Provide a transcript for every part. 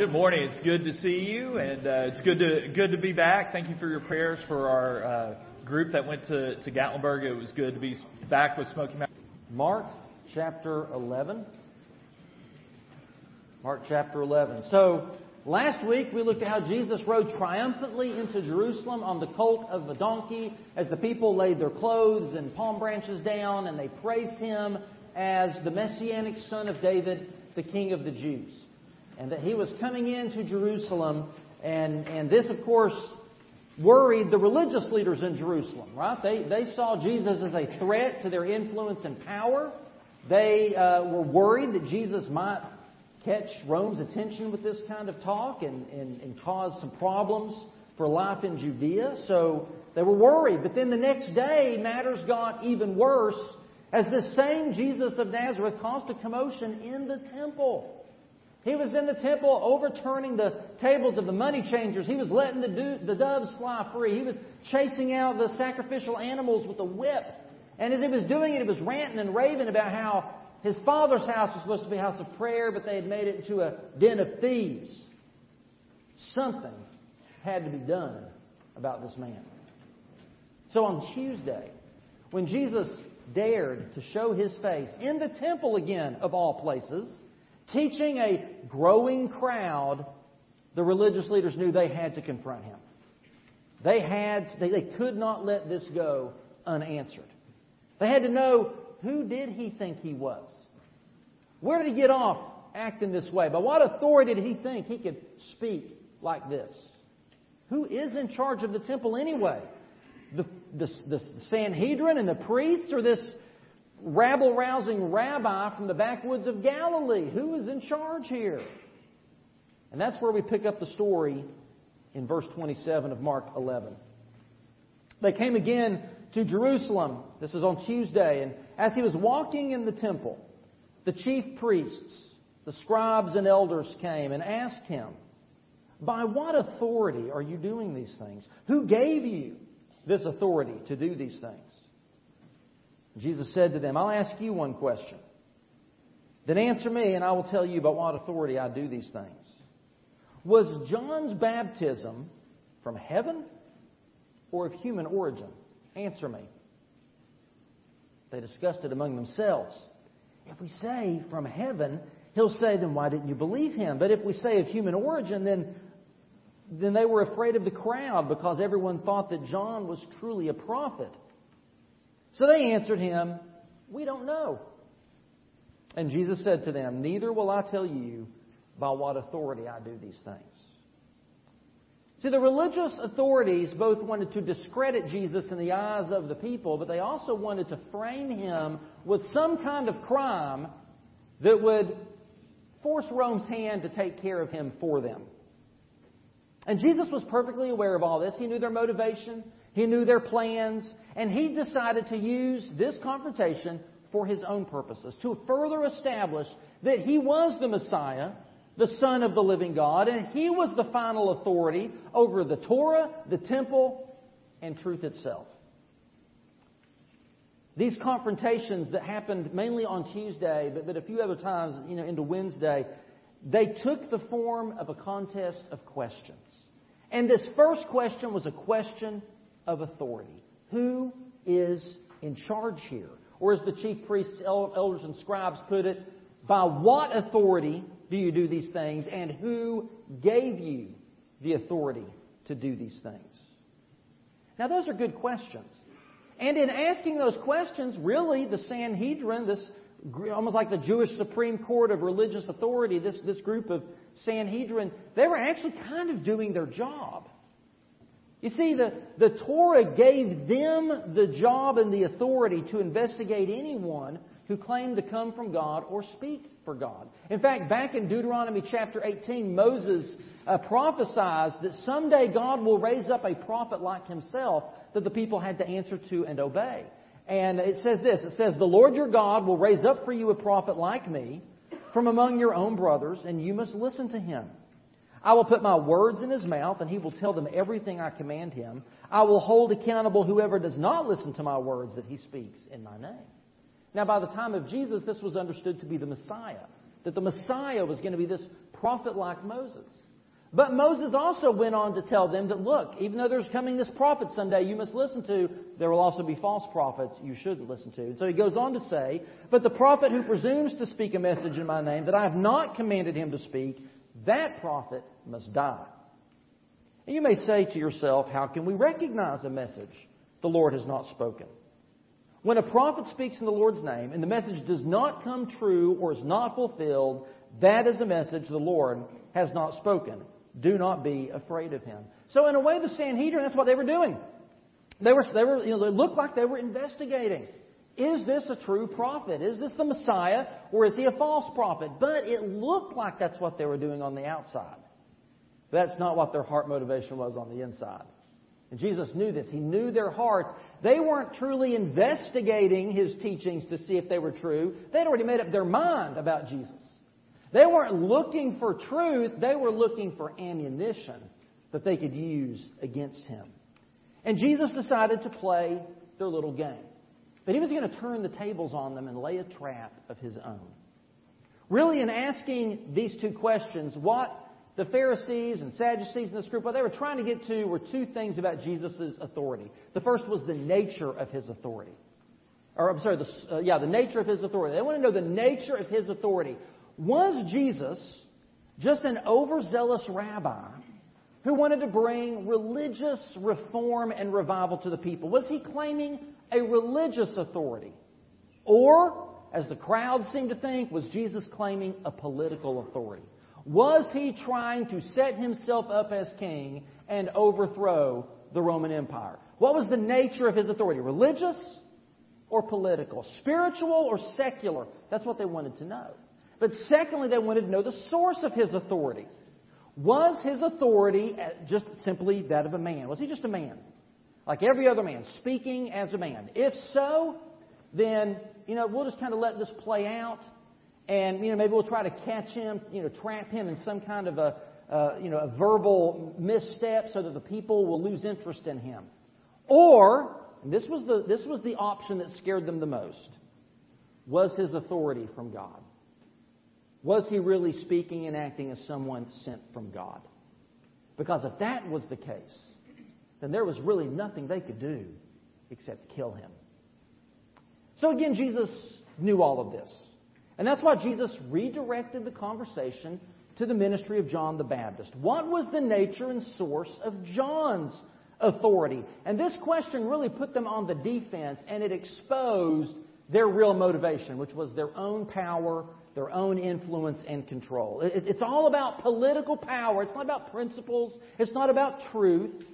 good morning. It's good to see you, and uh, it's good to good to be back. Thank you for your prayers for our uh, group that went to, to Gatlinburg. It was good to be back with Smoky Mountain. Mark chapter 11. Mark chapter 11. So, last week we looked at how Jesus rode triumphantly into Jerusalem on the colt of a donkey as the people laid their clothes and palm branches down and they praised him as the messianic son of David, the king of the Jews. And that he was coming into Jerusalem, and, and this, of course, worried the religious leaders in Jerusalem, right? They, they saw Jesus as a threat to their influence and power. They uh, were worried that Jesus might catch Rome's attention with this kind of talk and, and, and cause some problems for life in Judea. So they were worried. But then the next day, matters got even worse as the same Jesus of Nazareth caused a commotion in the temple. He was in the temple overturning the tables of the money changers. He was letting the, do- the doves fly free. He was chasing out the sacrificial animals with a whip. And as he was doing it, he was ranting and raving about how his father's house was supposed to be a house of prayer, but they had made it into a den of thieves. Something had to be done about this man. So on Tuesday, when Jesus dared to show his face in the temple again, of all places, teaching a growing crowd, the religious leaders knew they had to confront him. They had, they, they could not let this go unanswered. They had to know who did he think he was? Where did he get off acting this way? By what authority did he think he could speak like this? Who is in charge of the temple anyway? The, the, the Sanhedrin and the priests, or this rabble rousing rabbi from the backwoods of Galilee? Who is in charge here? And that's where we pick up the story in verse 27 of Mark 11. They came again to Jerusalem. This is on Tuesday. And as he was walking in the temple, the chief priests, the scribes and elders came and asked him, By what authority are you doing these things? Who gave you this authority to do these things? Jesus said to them, I'll ask you one question. Then answer me, and I will tell you by what authority I do these things. Was John's baptism from heaven or of human origin? Answer me. They discussed it among themselves. If we say from heaven, he'll say, then why didn't you believe him? But if we say of human origin, then, then they were afraid of the crowd because everyone thought that John was truly a prophet. So they answered him, We don't know. And Jesus said to them, Neither will I tell you by what authority I do these things. See, the religious authorities both wanted to discredit Jesus in the eyes of the people, but they also wanted to frame him with some kind of crime that would force Rome's hand to take care of him for them. And Jesus was perfectly aware of all this. He knew their motivation, he knew their plans, and he decided to use this confrontation for his own purposes, to further establish that he was the Messiah the Son of the living God, and He was the final authority over the Torah, the temple, and truth itself. These confrontations that happened mainly on Tuesday, but, but a few other times, you know, into Wednesday, they took the form of a contest of questions. And this first question was a question of authority. Who is in charge here? Or as the chief priests, elders, and scribes put it, by what authority do you do these things? And who gave you the authority to do these things? Now, those are good questions. And in asking those questions, really, the Sanhedrin, this almost like the Jewish Supreme Court of religious authority, this, this group of Sanhedrin, they were actually kind of doing their job. You see, the, the Torah gave them the job and the authority to investigate anyone who claimed to come from God or speak for God. In fact, back in Deuteronomy chapter 18, Moses uh, prophesies that someday God will raise up a prophet like himself that the people had to answer to and obey. And it says this it says, The Lord your God will raise up for you a prophet like me from among your own brothers, and you must listen to him. I will put my words in his mouth, and he will tell them everything I command him. I will hold accountable whoever does not listen to my words that he speaks in my name. Now, by the time of Jesus, this was understood to be the Messiah. That the Messiah was going to be this prophet like Moses. But Moses also went on to tell them that, look, even though there's coming this prophet someday you must listen to, there will also be false prophets you should listen to. And so he goes on to say, But the prophet who presumes to speak a message in my name that I have not commanded him to speak, that prophet must die. And you may say to yourself, How can we recognize a message the Lord has not spoken? When a prophet speaks in the Lord's name and the message does not come true or is not fulfilled, that is a message the Lord has not spoken. Do not be afraid of him. So, in a way, the Sanhedrin, that's what they were doing. They were, they were, you know, it looked like they were investigating. Is this a true prophet? Is this the Messiah? Or is he a false prophet? But it looked like that's what they were doing on the outside. That's not what their heart motivation was on the inside. And Jesus knew this. He knew their hearts. They weren't truly investigating his teachings to see if they were true. They'd already made up their mind about Jesus. They weren't looking for truth, they were looking for ammunition that they could use against him. And Jesus decided to play their little game. But he was going to turn the tables on them and lay a trap of his own. Really, in asking these two questions, what the Pharisees and Sadducees in this group, what they were trying to get to were two things about Jesus' authority. The first was the nature of his authority. Or, I'm sorry, the, uh, yeah, the nature of his authority. They want to know the nature of his authority. Was Jesus just an overzealous rabbi who wanted to bring religious reform and revival to the people? Was he claiming a religious authority? Or, as the crowd seemed to think, was Jesus claiming a political authority? Was he trying to set himself up as king and overthrow the Roman Empire? What was the nature of his authority? Religious or political? Spiritual or secular? That's what they wanted to know. But secondly, they wanted to know the source of his authority. Was his authority uh, just simply that of a man? Was he just a man? Like every other man, speaking as a man? If so, then, you know, we'll just kind of let this play out. And, you know, maybe we'll try to catch him, you know, trap him in some kind of a, uh, you know, a verbal misstep so that the people will lose interest in him. Or, this was the, this was the option that scared them the most, was his authority from God? Was he really speaking and acting as someone sent from God? Because if that was the case, then there was really nothing they could do except kill him. So again, Jesus knew all of this. And that's why Jesus redirected the conversation to the ministry of John the Baptist. What was the nature and source of John's authority? And this question really put them on the defense and it exposed their real motivation, which was their own power their own influence and control. It's all about political power. It's not about principles. It's not about truth.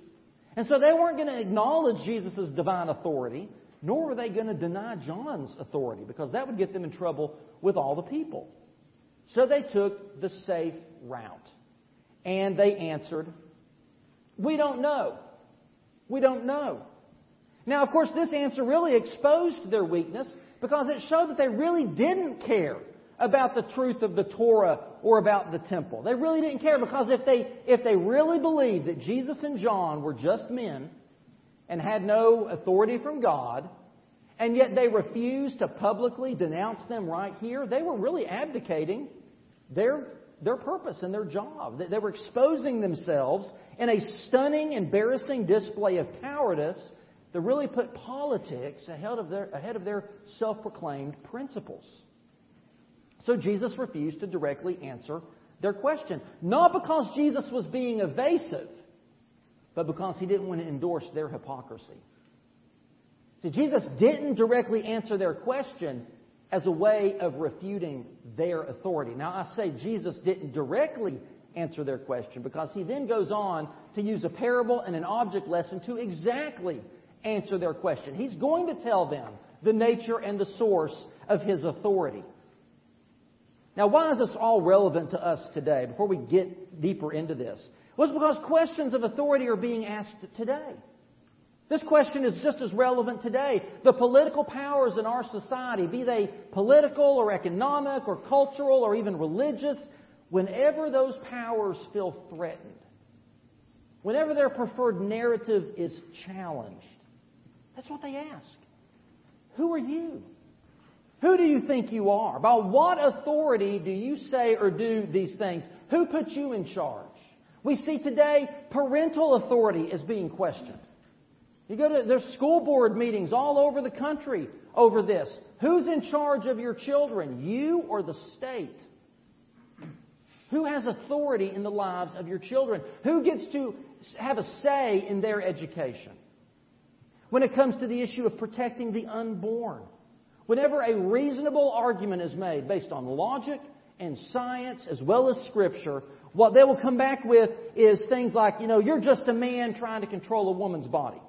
And so they weren't going to acknowledge Jesus' divine authority, nor were they going to deny John's authority, because that would get them in trouble with all the people. So they took the safe route. And they answered, We don't know. We don't know. Now, of course, this answer really exposed their weakness because it showed that they really didn't care about the truth of the Torah or about the temple. They really didn't care because if they, if they really believed that Jesus and John were just men and had no authority from God, and yet they refused to publicly denounce them right here, they were really abdicating their, their purpose and their job. They were exposing themselves in a stunning, embarrassing display of cowardice that really put politics ahead of their, ahead of their self proclaimed principles. So Jesus refused to directly answer their question. Not because Jesus was being evasive, but because he didn't want to endorse their hypocrisy. See, Jesus didn't directly answer their question as a way of refuting their authority. Now, I say Jesus didn't directly answer their question because he then goes on to use a parable and an object lesson to exactly answer their question. He's going to tell them the nature and the source of his authority. Now, why is this all relevant to us today before we get deeper into this? Well, it's because questions of authority are being asked today. This question is just as relevant today. The political powers in our society, be they political or economic or cultural or even religious, whenever those powers feel threatened, whenever their preferred narrative is challenged, that's what they ask. Who are you? Who do you think you are? By what authority do you say or do these things? Who put you in charge? We see today parental authority is being questioned. You go to there's school board meetings all over the country over this. Who's in charge of your children? You or the state? Who has authority in the lives of your children? Who gets to have a say in their education? When it comes to the issue of protecting the unborn, whenever a reasonable argument is made based on logic and science as well as scripture, what they will come back with is things like, you know, you're just a man trying to control a woman's body.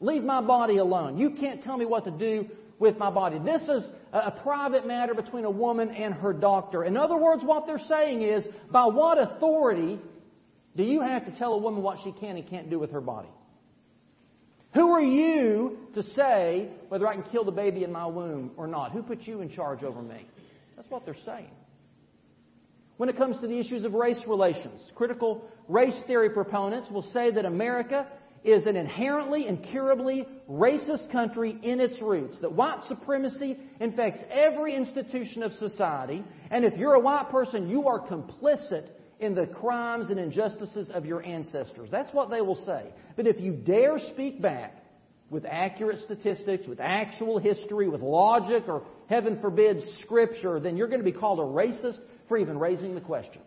Leave my body alone. You can't tell me what to do with my body. This is a private matter between a woman and her doctor. In other words, what they're saying is, by what authority do you have to tell a woman what she can and can't do with her body? Who are you to say whether I can kill the baby in my womb or not? Who put you in charge over me? That's what they're saying. When it comes to the issues of race relations, critical race theory proponents will say that America is an inherently, incurably racist country in its roots. That white supremacy infects every institution of society, and if you're a white person, you are complicit in the crimes and injustices of your ancestors. That's what they will say. But if you dare speak back with accurate statistics, with actual history, with logic, or heaven forbid, scripture, then you're going to be called a racist for even raising the question.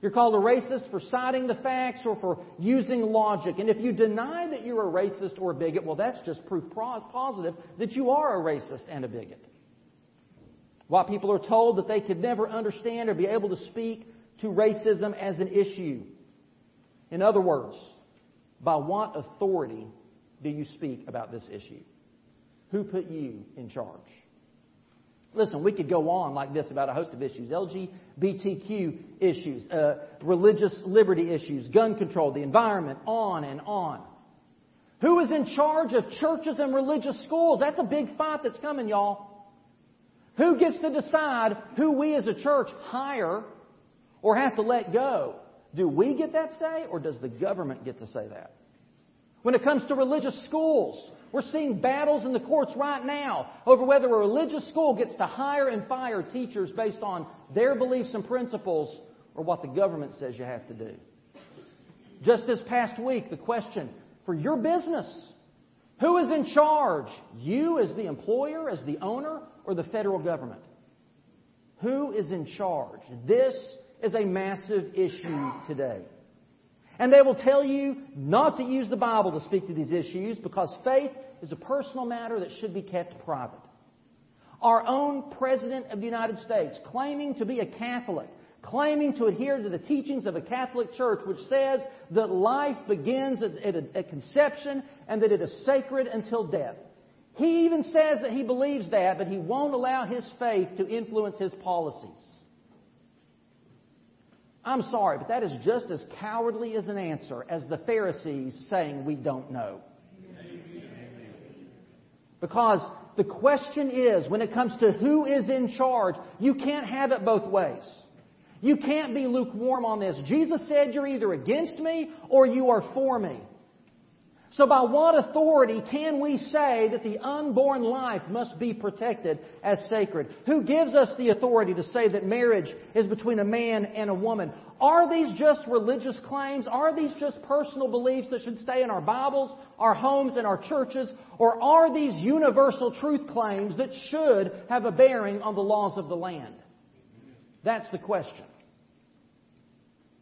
You're called a racist for citing the facts or for using logic. And if you deny that you're a racist or a bigot, well, that's just proof positive that you are a racist and a bigot. While people are told that they could never understand or be able to speak to racism as an issue. In other words, by what authority do you speak about this issue? Who put you in charge? Listen, we could go on like this about a host of issues LGBTQ issues, uh, religious liberty issues, gun control, the environment, on and on. Who is in charge of churches and religious schools? That's a big fight that's coming, y'all. Who gets to decide who we as a church hire or have to let go? Do we get that say, or does the government get to say that? When it comes to religious schools, we're seeing battles in the courts right now over whether a religious school gets to hire and fire teachers based on their beliefs and principles or what the government says you have to do. Just this past week, the question for your business who is in charge? You as the employer, as the owner, or the federal government? Who is in charge? This is a massive issue today. And they will tell you not to use the Bible to speak to these issues because faith is a personal matter that should be kept private. Our own President of the United States, claiming to be a Catholic, claiming to adhere to the teachings of a Catholic Church, which says that life begins at, a, conception and that it is sacred until death. He even says that he believes that, but he won't allow his faith to influence his policies. I'm sorry, but that is just as cowardly as an answer as the Pharisees saying we don't know. Because the question is, when it comes to who is in charge, you can't have it both ways. You can't be lukewarm on this. Jesus said you're either against me or you are for me. So, by what authority can we say that the unborn life must be protected as sacred? Who gives us the authority to say that marriage is between a man and a woman? Are these just religious claims? Are these just personal beliefs that should stay in our Bibles, our homes, and our churches? Or are these universal truth claims that should have a bearing on the laws of the land? That's the question.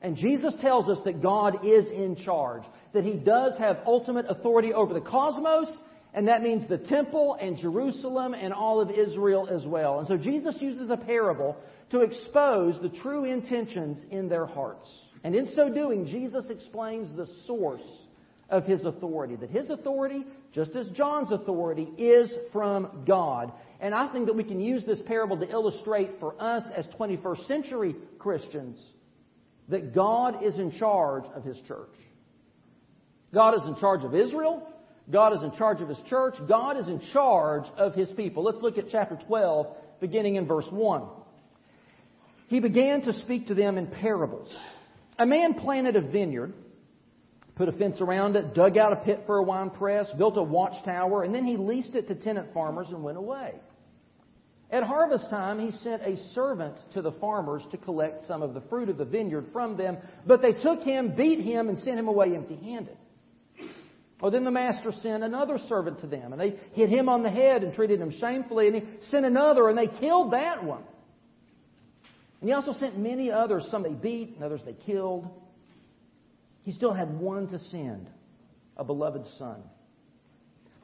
And Jesus tells us that God is in charge, that He does have ultimate authority over the cosmos, and that means the temple and Jerusalem and all of Israel as well. And so Jesus uses a parable to expose the true intentions in their hearts. And in so doing, Jesus explains the source of his authority. That his authority, just as John's authority, is from God. And I think that we can use this parable to illustrate for us as 21st century Christians that God is in charge of His church. God is in charge of Israel. God is in charge of His church. God is in charge of His people. Let's look at chapter 12, beginning in verse 1. He began to speak to them in parables. A man planted a vineyard, put a fence around it, dug out a pit for a wine press, built a watchtower, and then he leased it to tenant farmers and went away. At harvest time, he sent a servant to the farmers to collect some of the fruit of the vineyard from them, but they took him, beat him, and sent him away empty handed. Well, then the master sent another servant to them, and they hit him on the head and treated him shamefully, and he sent another, and they killed that one. And he also sent many others. Some they beat, and others they killed. He still had one to send, a beloved son.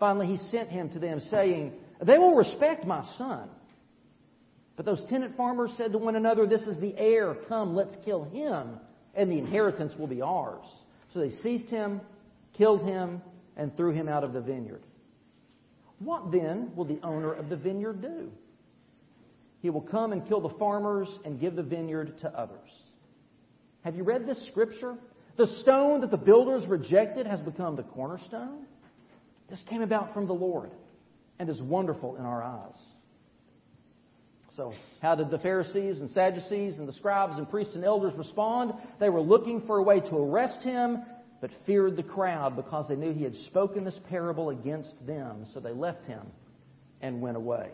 Finally, he sent him to them, saying, They will respect my son. But those tenant farmers said to one another, This is the heir. Come, let's kill him, and the inheritance will be ours. So they seized him, killed him, and threw him out of the vineyard. What then will the owner of the vineyard do? He will come and kill the farmers and give the vineyard to others. Have you read this scripture? The stone that the builders rejected has become the cornerstone. This came about from the Lord and is wonderful in our eyes. So, how did the Pharisees and Sadducees and the scribes and priests and elders respond? They were looking for a way to arrest him, but feared the crowd because they knew he had spoken this parable against them. So they left him and went away.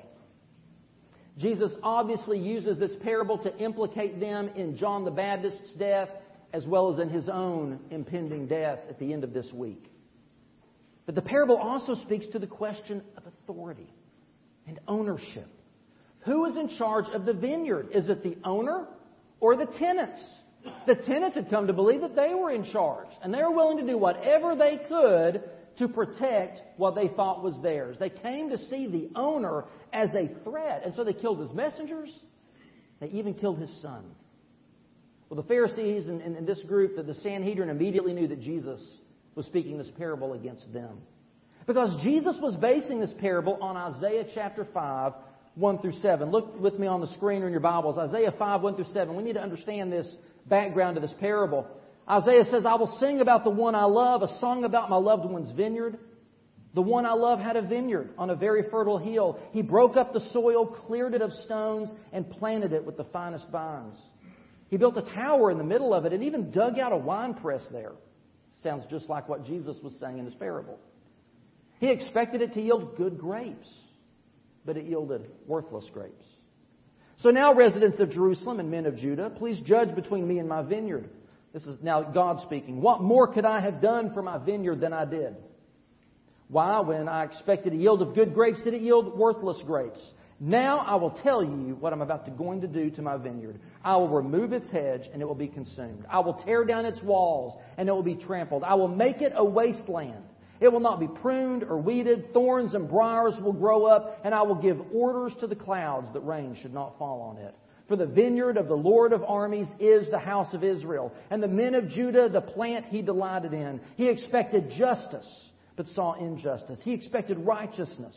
Jesus obviously uses this parable to implicate them in John the Baptist's death as well as in his own impending death at the end of this week. But the parable also speaks to the question of authority and ownership. Who is in charge of the vineyard? Is it the owner or the tenants? The tenants had come to believe that they were in charge, and they were willing to do whatever they could to protect what they thought was theirs. They came to see the owner as a threat, and so they killed his messengers. They even killed his son. Well, the Pharisees and, and, and this group, the, the Sanhedrin, immediately knew that Jesus was speaking this parable against them. Because Jesus was basing this parable on Isaiah chapter 5, 1 through 7. Look with me on the screen or in your Bibles. Isaiah 5, 1 through 7. We need to understand this background to this parable. Isaiah says, I will sing about the one I love, a song about my loved one's vineyard. The one I love had a vineyard on a very fertile hill. He broke up the soil, cleared it of stones, and planted it with the finest vines. He built a tower in the middle of it and even dug out a wine press there. Sounds just like what Jesus was saying in this parable. He expected it to yield good grapes but it yielded worthless grapes. So now, residents of Jerusalem and men of Judah, please judge between me and my vineyard. This is now God speaking. What more could I have done for my vineyard than I did? Why, when I expected a yield of good grapes, did it yield worthless grapes? Now I will tell you what I'm about to going to do to my vineyard. I will remove its hedge and it will be consumed. I will tear down its walls and it will be trampled. I will make it a wasteland it will not be pruned or weeded. Thorns and briars will grow up, and I will give orders to the clouds that rain should not fall on it. For the vineyard of the Lord of armies is the house of Israel, and the men of Judah the plant he delighted in. He expected justice, but saw injustice. He expected righteousness,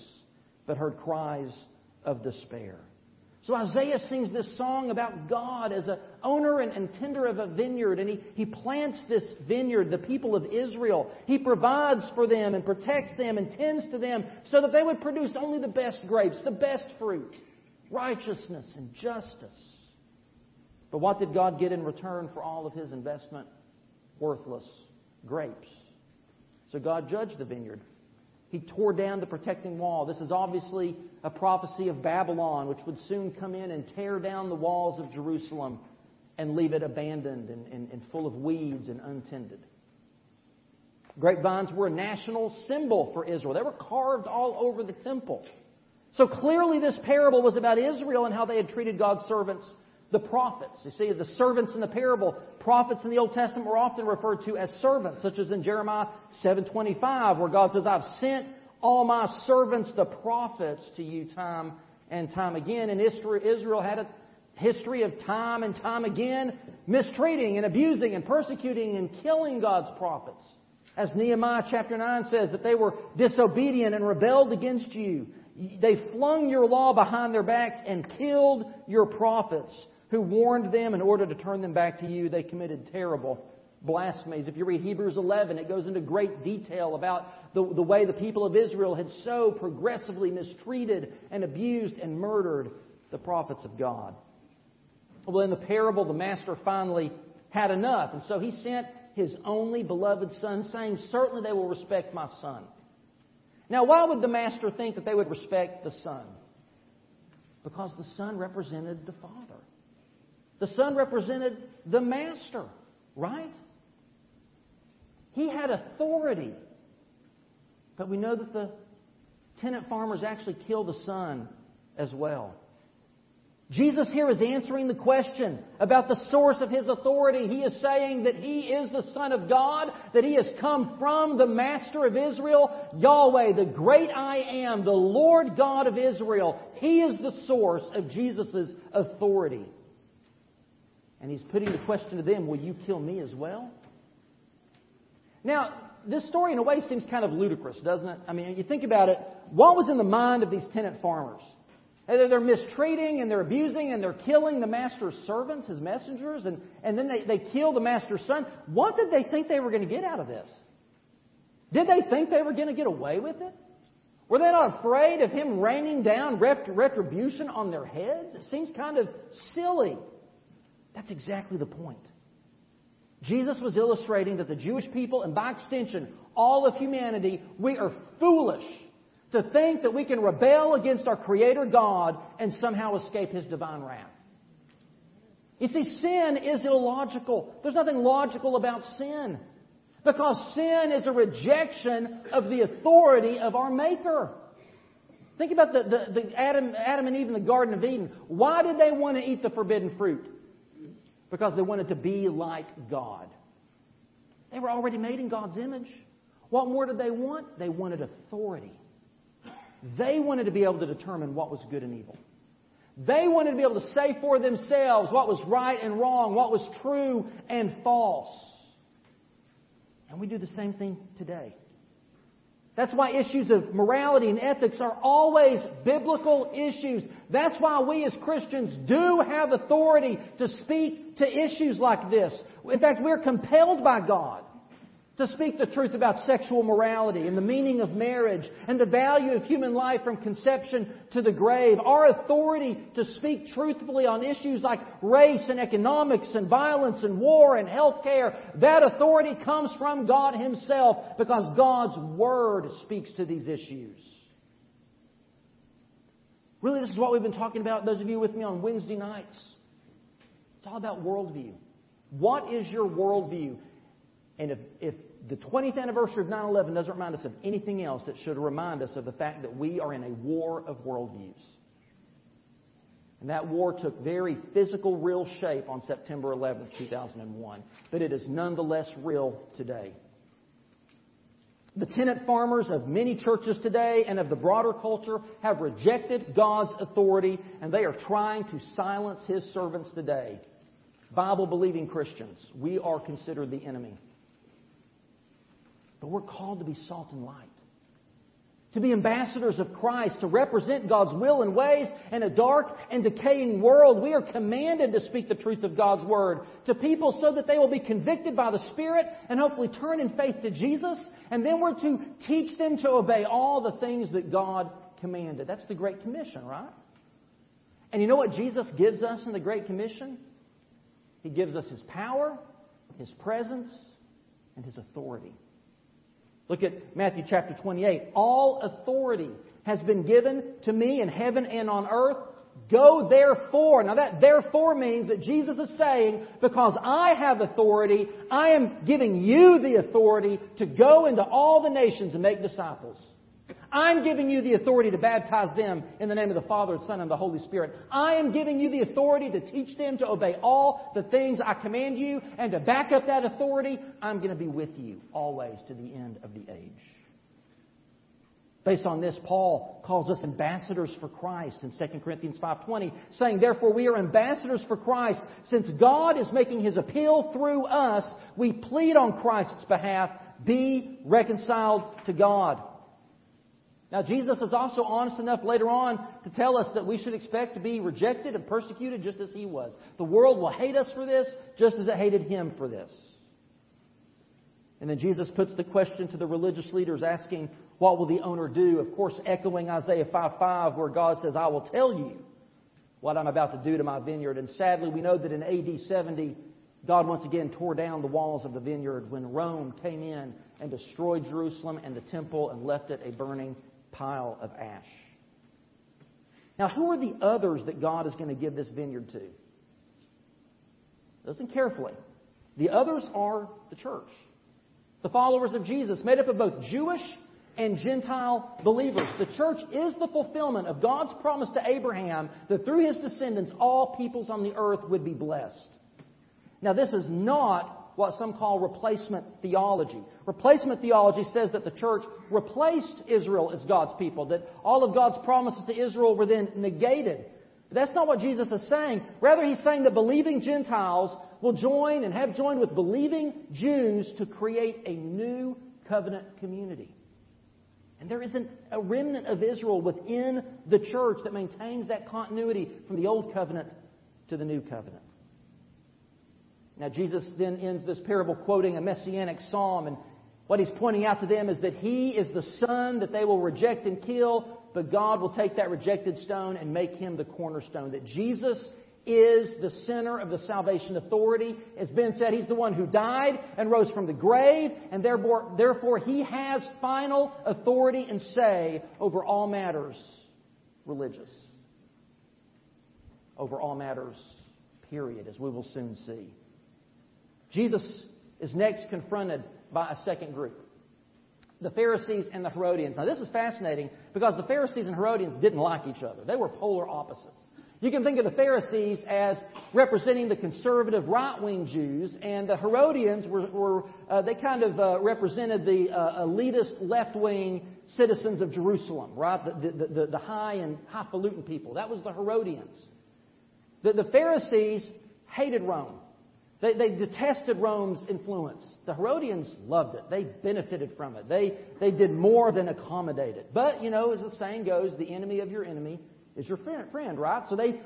but heard cries of despair. So Isaiah sings this song about God as an owner and, and, tender of a vineyard, and he, he plants this vineyard, the people of Israel. He provides for them and protects them and tends to them so that they would produce only the best grapes, the best fruit, righteousness and justice. But what did God get in return for all of his investment? Worthless grapes. So God judged the vineyard he tore down the protecting wall. This is obviously a prophecy of Babylon, which would soon come in and tear down the walls of Jerusalem and leave it abandoned and, and, and full of weeds and untended. Grapevines were a national symbol for Israel. They were carved all over the temple. So clearly, this parable was about Israel and how they had treated God's servants the prophets. You see, the servants in the parable, prophets in the Old Testament were often referred to as servants, such as in Jeremiah 7:25, where God says, "I've sent all my servants, the prophets, to you time and time again." And Israel had a history of time and time again mistreating and abusing and persecuting and killing God's prophets. As Nehemiah chapter 9 says, that they were disobedient and rebelled against you. They flung your law behind their backs and killed your prophets who warned them in order to turn them back to you. They committed terrible blasphemies. If you read Hebrews 11, it goes into great detail about the, the way the people of Israel had so progressively mistreated and abused and murdered the prophets of God. Well, in the parable, the master finally had enough, and so he sent his only beloved son, saying, Certainly they will respect my son. Now, why would the master think that they would respect the son? Because the Son represented the Father. The Son represented the Master, right? He had authority. But we know that the tenant farmers actually killed the Son as well. Jesus here is answering the question about the source of his authority. He is saying that he is the Son of God, that he has come from the Master of Israel, Yahweh, the great I am, the Lord God of Israel. He is the source of Jesus' authority. And he's putting the question to them Will you kill me as well? Now, this story in a way seems kind of ludicrous, doesn't it? I mean, you think about it. What was in the mind of these tenant farmers? They're mistreating and they're abusing and they're killing the master's servants, his messengers, and, and then they, they kill the master's son. What did they think they were going to get out of this? Did they think they were going to get away with it? Were they not afraid of him raining down retribution on their heads? It seems kind of silly. That's exactly the point. Jesus was illustrating that the Jewish people, and by extension, all of humanity, we are foolish to think that we can rebel against our Creator God and somehow escape His divine wrath. You see, sin is illogical. There's nothing logical about sin. Because sin is a rejection of the authority of our Maker. Think about the, the, the Adam, Adam and Eve in the Garden of Eden. Why did they want to eat the forbidden fruit? Because they wanted to be like God. They were already made in God's image. What more did they want? They wanted authority. They wanted to be able to determine what was good and evil. They wanted to be able to say for themselves what was right and wrong, what was true and false. And we do the same thing today. That's why issues of morality and ethics are always biblical issues. That's why we as Christians do have authority to speak to issues like this. In fact, we're compelled by God to speak the truth about sexual morality and the meaning of marriage and the value of human life from conception to the grave. Our authority to speak truthfully on issues like race and economics and violence and war and health care, that authority comes from God Himself because God's Word speaks to these issues. Really, this is what we've been talking about, those of you with me on Wednesday nights. It's all about worldview. What is your worldview? And if, if the 20th anniversary of 9 11 doesn't remind us of anything else, that should remind us of the fact that we are in a war of worldviews. And that war took very physical, real shape on September 11, 2001. But it is nonetheless real today. The tenant farmers of many churches today and of the broader culture have rejected God's authority, and they are trying to silence His servants today. Bible believing Christians, we are considered the enemy. But we're called to be salt and light. To be ambassadors of Christ, to represent God's will and ways in a dark and decaying world. We are commanded to speak the truth of God's Word to people so that they will be convicted by the Spirit and hopefully turn in faith to Jesus. And then we're to teach them to obey all the things that God commanded. That's the Great Commission, right? And you know what Jesus gives us in the Great Commission? He gives us His power, His presence, and His authority. Look at Matthew chapter 28. All authority has been given to me in heaven and on earth. Go therefore. Now that therefore means that Jesus is saying, because I have authority, I am giving you the authority to go into all the nations and make disciples. I'm giving you the authority to baptize them in the name of the Father, the Son, and the Holy Spirit. I am giving you the authority to teach them to obey all the things I command you, and to back up that authority, I'm going to be with you always to the end of the age. Based on this, Paul calls us ambassadors for Christ in 2 Corinthians 5:20, saying, "Therefore we are ambassadors for Christ, since God is making his appeal through us, we plead on Christ's behalf, be reconciled to God." Now, Jesus is also honest enough later on to tell us that we should expect to be rejected and persecuted just as he was. The world will hate us for this just as it hated him for this. And then Jesus puts the question to the religious leaders asking, What will the owner do? Of course, echoing Isaiah 5 5, where God says, I will tell you what I'm about to do to my vineyard. And sadly, we know that in AD 70, God once again tore down the walls of the vineyard when Rome came in and destroyed Jerusalem and the temple and left it a burning pile of ash. Now, who are the others that God is going to give this vineyard to? Listen carefully. The others are the church, the followers of Jesus, made up of both Jewish and Gentile believers. The church is the fulfillment of God's promise to Abraham that through his descendants all peoples on the earth would be blessed. Now, this is not what some call replacement theology. Replacement theology says that the church replaced Israel as God's people, that all of God's promises to Israel were then negated. But that's not what Jesus is saying. Rather, he's saying that believing Gentiles will join and have joined with believing Jews to create a new covenant community. And there isn't a remnant of Israel within the church that maintains that continuity from the old covenant to the new covenant. Now, Jesus then ends this parable quoting a messianic psalm, and what he's pointing out to them is that he is the son that they will reject and kill, but God will take that rejected stone and make him the cornerstone. That Jesus is the center of the salvation authority. As Ben said, he's the one who died and rose from the grave, and therefore, therefore he has final authority and say over all matters religious. Over all matters, period, as we will soon see. Jesus is next confronted by a second group the Pharisees and the Herodians. Now, this is fascinating because the Pharisees and Herodians didn't like each other, they were polar opposites. You can think of the Pharisees as representing the conservative right wing Jews, and the Herodians were, were uh, they kind of uh, represented the uh, elitist left wing citizens of Jerusalem, right? The, the, the, the high and highfalutin people. That was the Herodians. The, the Pharisees hated Rome. They, they, detested Rome's influence. The Herodians loved it. They benefited from it. They, they did more than accommodate it. But, you know, as the saying goes, the enemy of your enemy is your friend, right? So they,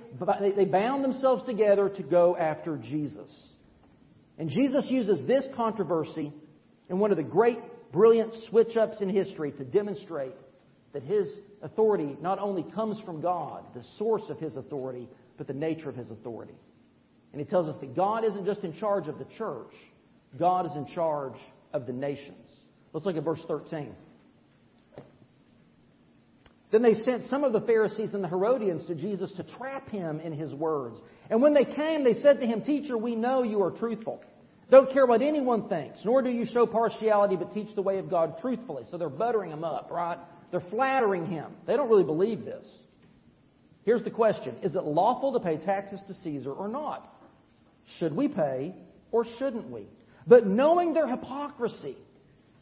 they bound themselves together to go after Jesus. And Jesus uses this controversy in one of the great, brilliant switch ups in history to demonstrate that his authority not only comes from God, the source of his authority, but the nature of his authority. And he tells us that God isn't just in charge of the church, God is in charge of the nations. Let's look at verse 13. Then they sent some of the Pharisees and the Herodians to Jesus to trap him in his words. And when they came, they said to him, Teacher, we know you are truthful. Don't care what anyone thinks, nor do you show partiality, but teach the way of God truthfully. So they're buttering him up, right? They're flattering him. They don't really believe this. Here's the question Is it lawful to pay taxes to Caesar or not? Should we pay or shouldn't we? But knowing their hypocrisy,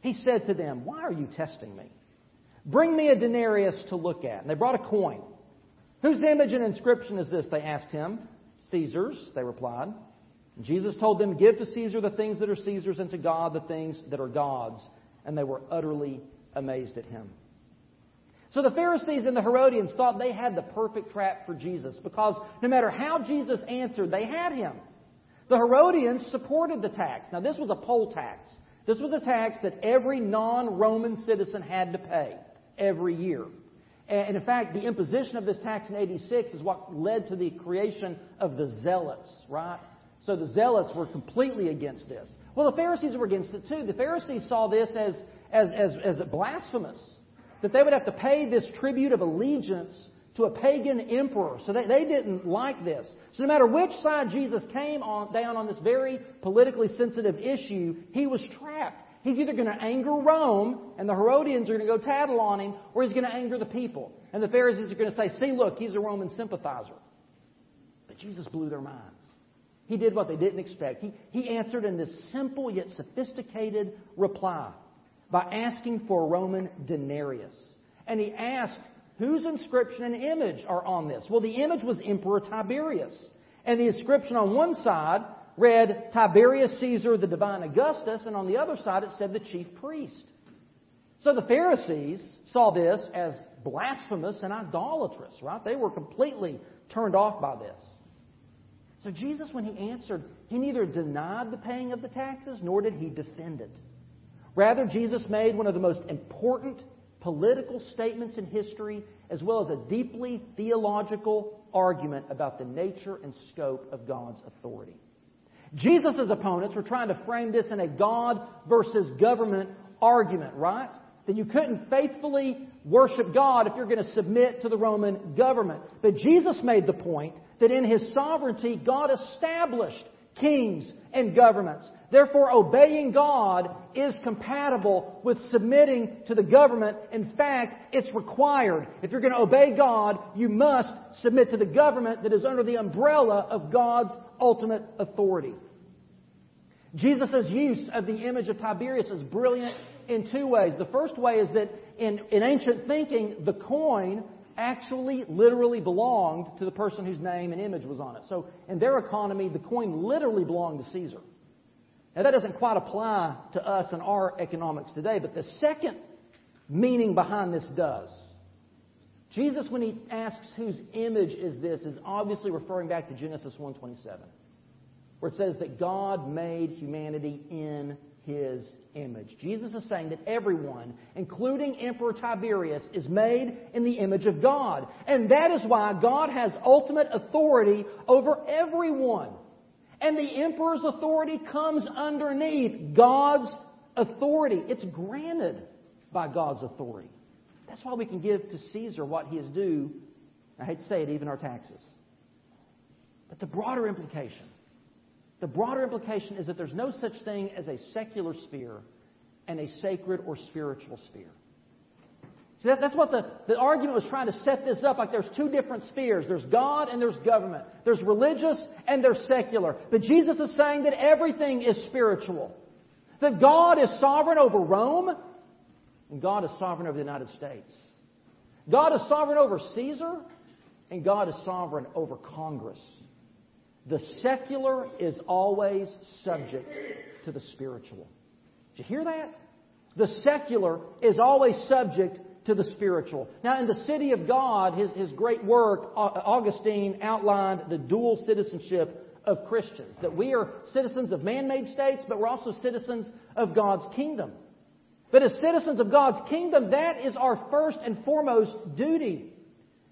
he said to them, Why are you testing me? Bring me a denarius to look at. And they brought a coin. Whose image and inscription is this? They asked him. Caesar's, they replied. And Jesus told them, Give to Caesar the things that are Caesar's, and to God the things that are God's. And they were utterly amazed at him. So the Pharisees and the Herodians thought they had the perfect trap for Jesus because no matter how Jesus answered, they had him. The Herodians supported the tax. Now, this was a poll tax. This was a tax that every non Roman citizen had to pay every year. And in fact, the imposition of this tax in 86 is what led to the creation of the Zealots, right? So the Zealots were completely against this. Well, the Pharisees were against it too. The Pharisees saw this as, as, as, as blasphemous, that they would have to pay this tribute of allegiance to a pagan emperor. So they, they didn't like this. So no matter which side Jesus came on, down on this very politically sensitive issue, he was trapped. He's either going to anger Rome, and the Herodians are going to go tattle on him, or he's going to anger the people. And the Pharisees are going to say, see, look, he's a Roman sympathizer. But Jesus blew their minds. He did what they didn't expect. He, he answered in this simple yet sophisticated reply by asking for a Roman denarius. And he asked Whose inscription and image are on this? Well, the image was Emperor Tiberius. And the inscription on one side read Tiberius Caesar, the divine Augustus, and on the other side it said the chief priest. So the Pharisees saw this as blasphemous and idolatrous, right? They were completely turned off by this. So Jesus, when he answered, he neither denied the paying of the taxes nor did he defend it. Rather, Jesus made one of the most important political statements in history, as well as a deeply theological argument about the nature and scope of God's authority. Jesus' opponents were trying to frame this in a God versus government argument, right? then you couldn't faithfully worship God if you're going to submit to the Roman government. But Jesus made the point that in His sovereignty, God established kings and governments. Therefore, obeying God is compatible with submitting to the government. In fact, it's required. If you're going to obey God, you must submit to the government that is under the umbrella of God's ultimate authority. Jesus' use of the image of Tiberius is brilliant in two ways. The first way is that in, in ancient thinking, the coin actually literally belonged to the person whose name and image was on it. So in their economy, the coin literally belonged to Caesar. Now that doesn't quite apply to us in our economics today, but the second meaning behind this does. Jesus, when he asks whose image is this, is obviously referring back to Genesis 127, where it says that God made humanity in his image. Jesus is saying that everyone, including Emperor Tiberius, is made in the image of God. And that is why God has ultimate authority over everyone. And the emperor's authority comes underneath God's authority. It's granted by God's authority. That's why we can give to Caesar what he is due. I hate to say it, even our taxes. But the broader implication the broader implication is that there's no such thing as a secular sphere and a sacred or spiritual sphere. See, that, that's what the, the argument was trying to set this up. Like there's two different spheres. There's God and there's government. There's religious and there's secular. But Jesus is saying that everything is spiritual. That God is sovereign over Rome and God is sovereign over the United States. God is sovereign over Caesar and God is sovereign over Congress. The secular is always subject to the spiritual. Did you hear that? The secular is always subject to the spiritual. Now, in the city of God, his, his great work, Augustine outlined the dual citizenship of Christians. That we are citizens of man made states, but we're also citizens of God's kingdom. But as citizens of God's kingdom, that is our first and foremost duty.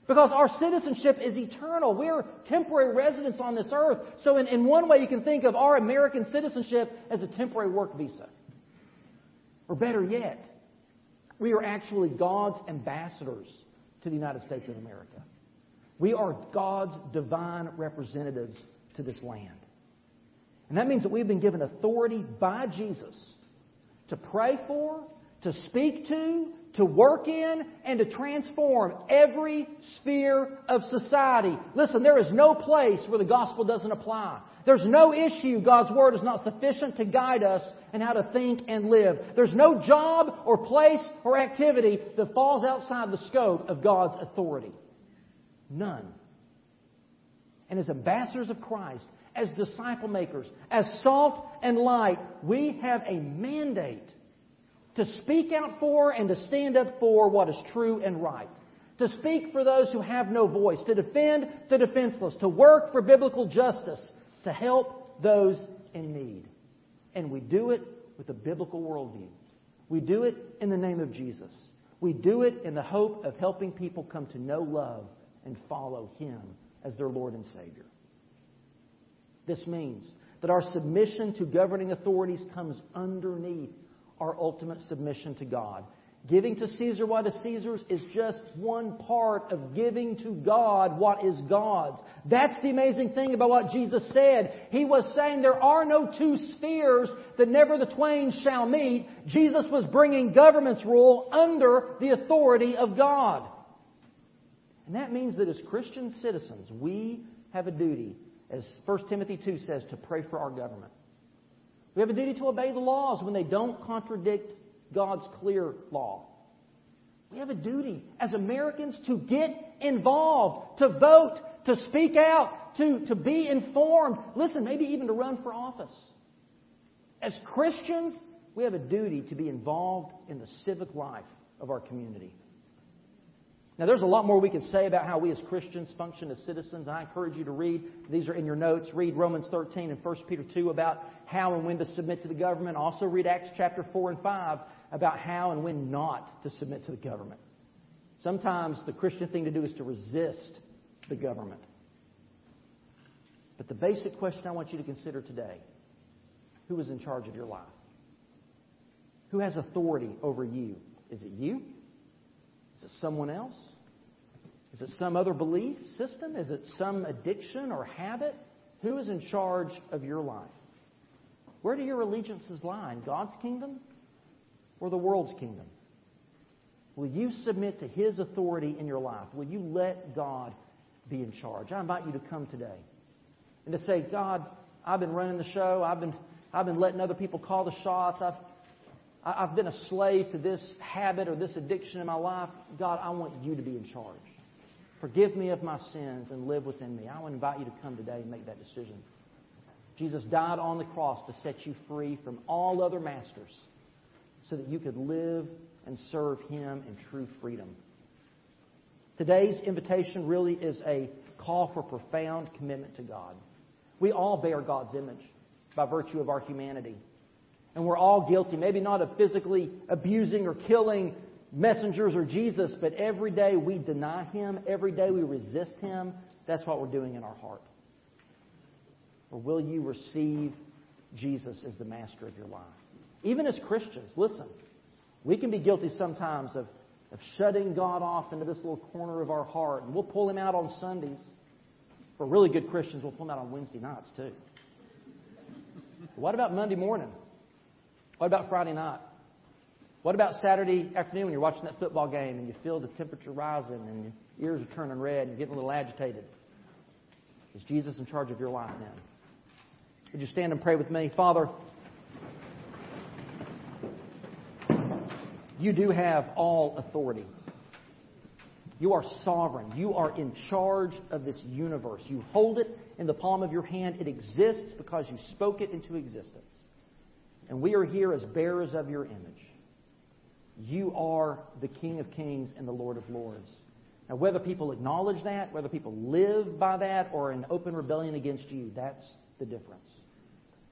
Because our citizenship is eternal. We're temporary residents on this earth. So, in, in one way, you can think of our American citizenship as a temporary work visa. Or better yet, we are actually God's ambassadors to the United States of America. We are God's divine representatives to this land. And that means that we've been given authority by Jesus to pray for, to speak to, to work in and to transform every sphere of society. Listen, there is no place where the gospel doesn't apply. There's no issue God's word is not sufficient to guide us in how to think and live. There's no job or place or activity that falls outside the scope of God's authority. None. And as ambassadors of Christ, as disciple makers, as salt and light, we have a mandate to speak out for and to stand up for what is true and right, to speak for those who have no voice, to defend the defenseless, to work for biblical justice, to help those in need. And we do it with a biblical worldview. We do it in the name of Jesus. We do it in the hope of helping people come to know love and follow Him as their Lord and Savior. This means that our submission to governing authorities comes underneath our ultimate submission to God. Giving to Caesar what is Caesar's is just one part of giving to God what is God's. That's the amazing thing about what Jesus said. He was saying there are no two spheres that never the twain shall meet. Jesus was bringing government's rule under the authority of God. And that means that as Christian citizens, we have a duty, as 1 Timothy 2 says, to pray for our government. We have a duty to obey the laws when they don't contradict God's clear law. We have a duty as Americans to get involved, to vote, to speak out, to, to be informed. Listen, maybe even to run for office. As Christians, we have a duty to be involved in the civic life of our community. Now, there's a lot more we could say about how we as Christians function as citizens. I encourage you to read, these are in your notes, read Romans 13 and 1 Peter 2 about how and when to submit to the government. Also, read Acts chapter 4 and 5 about how and when not to submit to the government. Sometimes the Christian thing to do is to resist the government. But the basic question I want you to consider today who is in charge of your life? Who has authority over you? Is it you? Is it someone else? Is it some other belief system? Is it some addiction or habit? Who is in charge of your life? Where do your allegiances lie? In God's kingdom or the world's kingdom? Will you submit to His authority in your life? Will you let God be in charge? I invite you to come today and to say, God, I've been running the show. I've been, I've been letting other people call the shots. I've, I've been a slave to this habit or this addiction in my life. God, I want you to be in charge. Forgive me of my sins and live within me. I want to invite you to come today and make that decision. Jesus died on the cross to set you free from all other masters so that you could live and serve Him in true freedom. Today's invitation really is a call for profound commitment to God. We all bear God's image by virtue of our humanity. And we're all guilty, maybe not of physically abusing or killing messengers or Jesus, but every day we deny Him, every day we resist Him. That's what we're doing in our heart. Or will you receive Jesus as the master of your life? Even as Christians, listen, we can be guilty sometimes of, of shutting God off into this little corner of our heart. And we'll pull him out on Sundays. For really good Christians, we'll pull him out on Wednesday nights too. what about Monday morning? What about Friday night? What about Saturday afternoon when you're watching that football game and you feel the temperature rising and your ears are turning red and you're getting a little agitated? Is Jesus in charge of your life then? Would you stand and pray with me? Father, You do have all authority. You are sovereign. You are in charge of this universe. You hold it in the palm of your hand. It exists because you spoke it into existence. And we are here as bearers of your image. You are the King of kings and the Lord of lords. Now, whether people acknowledge that, whether people live by that, or in open rebellion against you, that's the difference.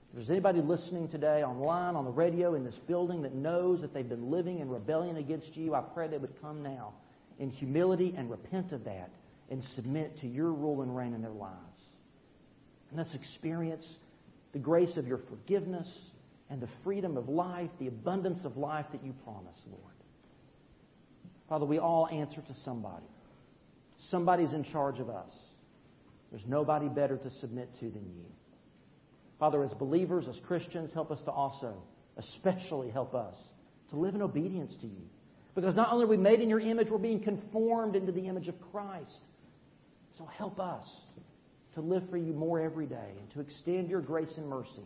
If there's anybody listening today online, on the radio, in this building that knows that they've been living in rebellion against you, I pray they would come now in humility and repent of that and submit to your rule and reign in their lives. And let's experience the grace of your forgiveness and the freedom of life, the abundance of life that you promise, Lord. Father, we all answer to somebody. Somebody's in charge of us. There's nobody better to submit to than you. Father, as believers, as Christians, help us to also, especially help us, to live in obedience to you. Because not only are we made in your image, we're being conformed into the image of Christ. So help us to live for you more every day and to extend your grace and mercy,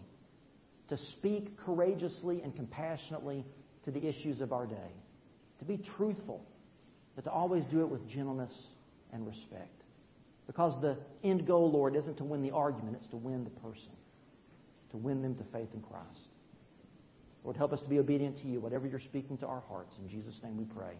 to speak courageously and compassionately to the issues of our day, to be truthful, but to always do it with gentleness and respect. Because the end goal, Lord, isn't to win the argument, it's to win the person to win them to faith in Christ. Lord, help us to be obedient to you, whatever you're speaking to our hearts. In Jesus' name we pray.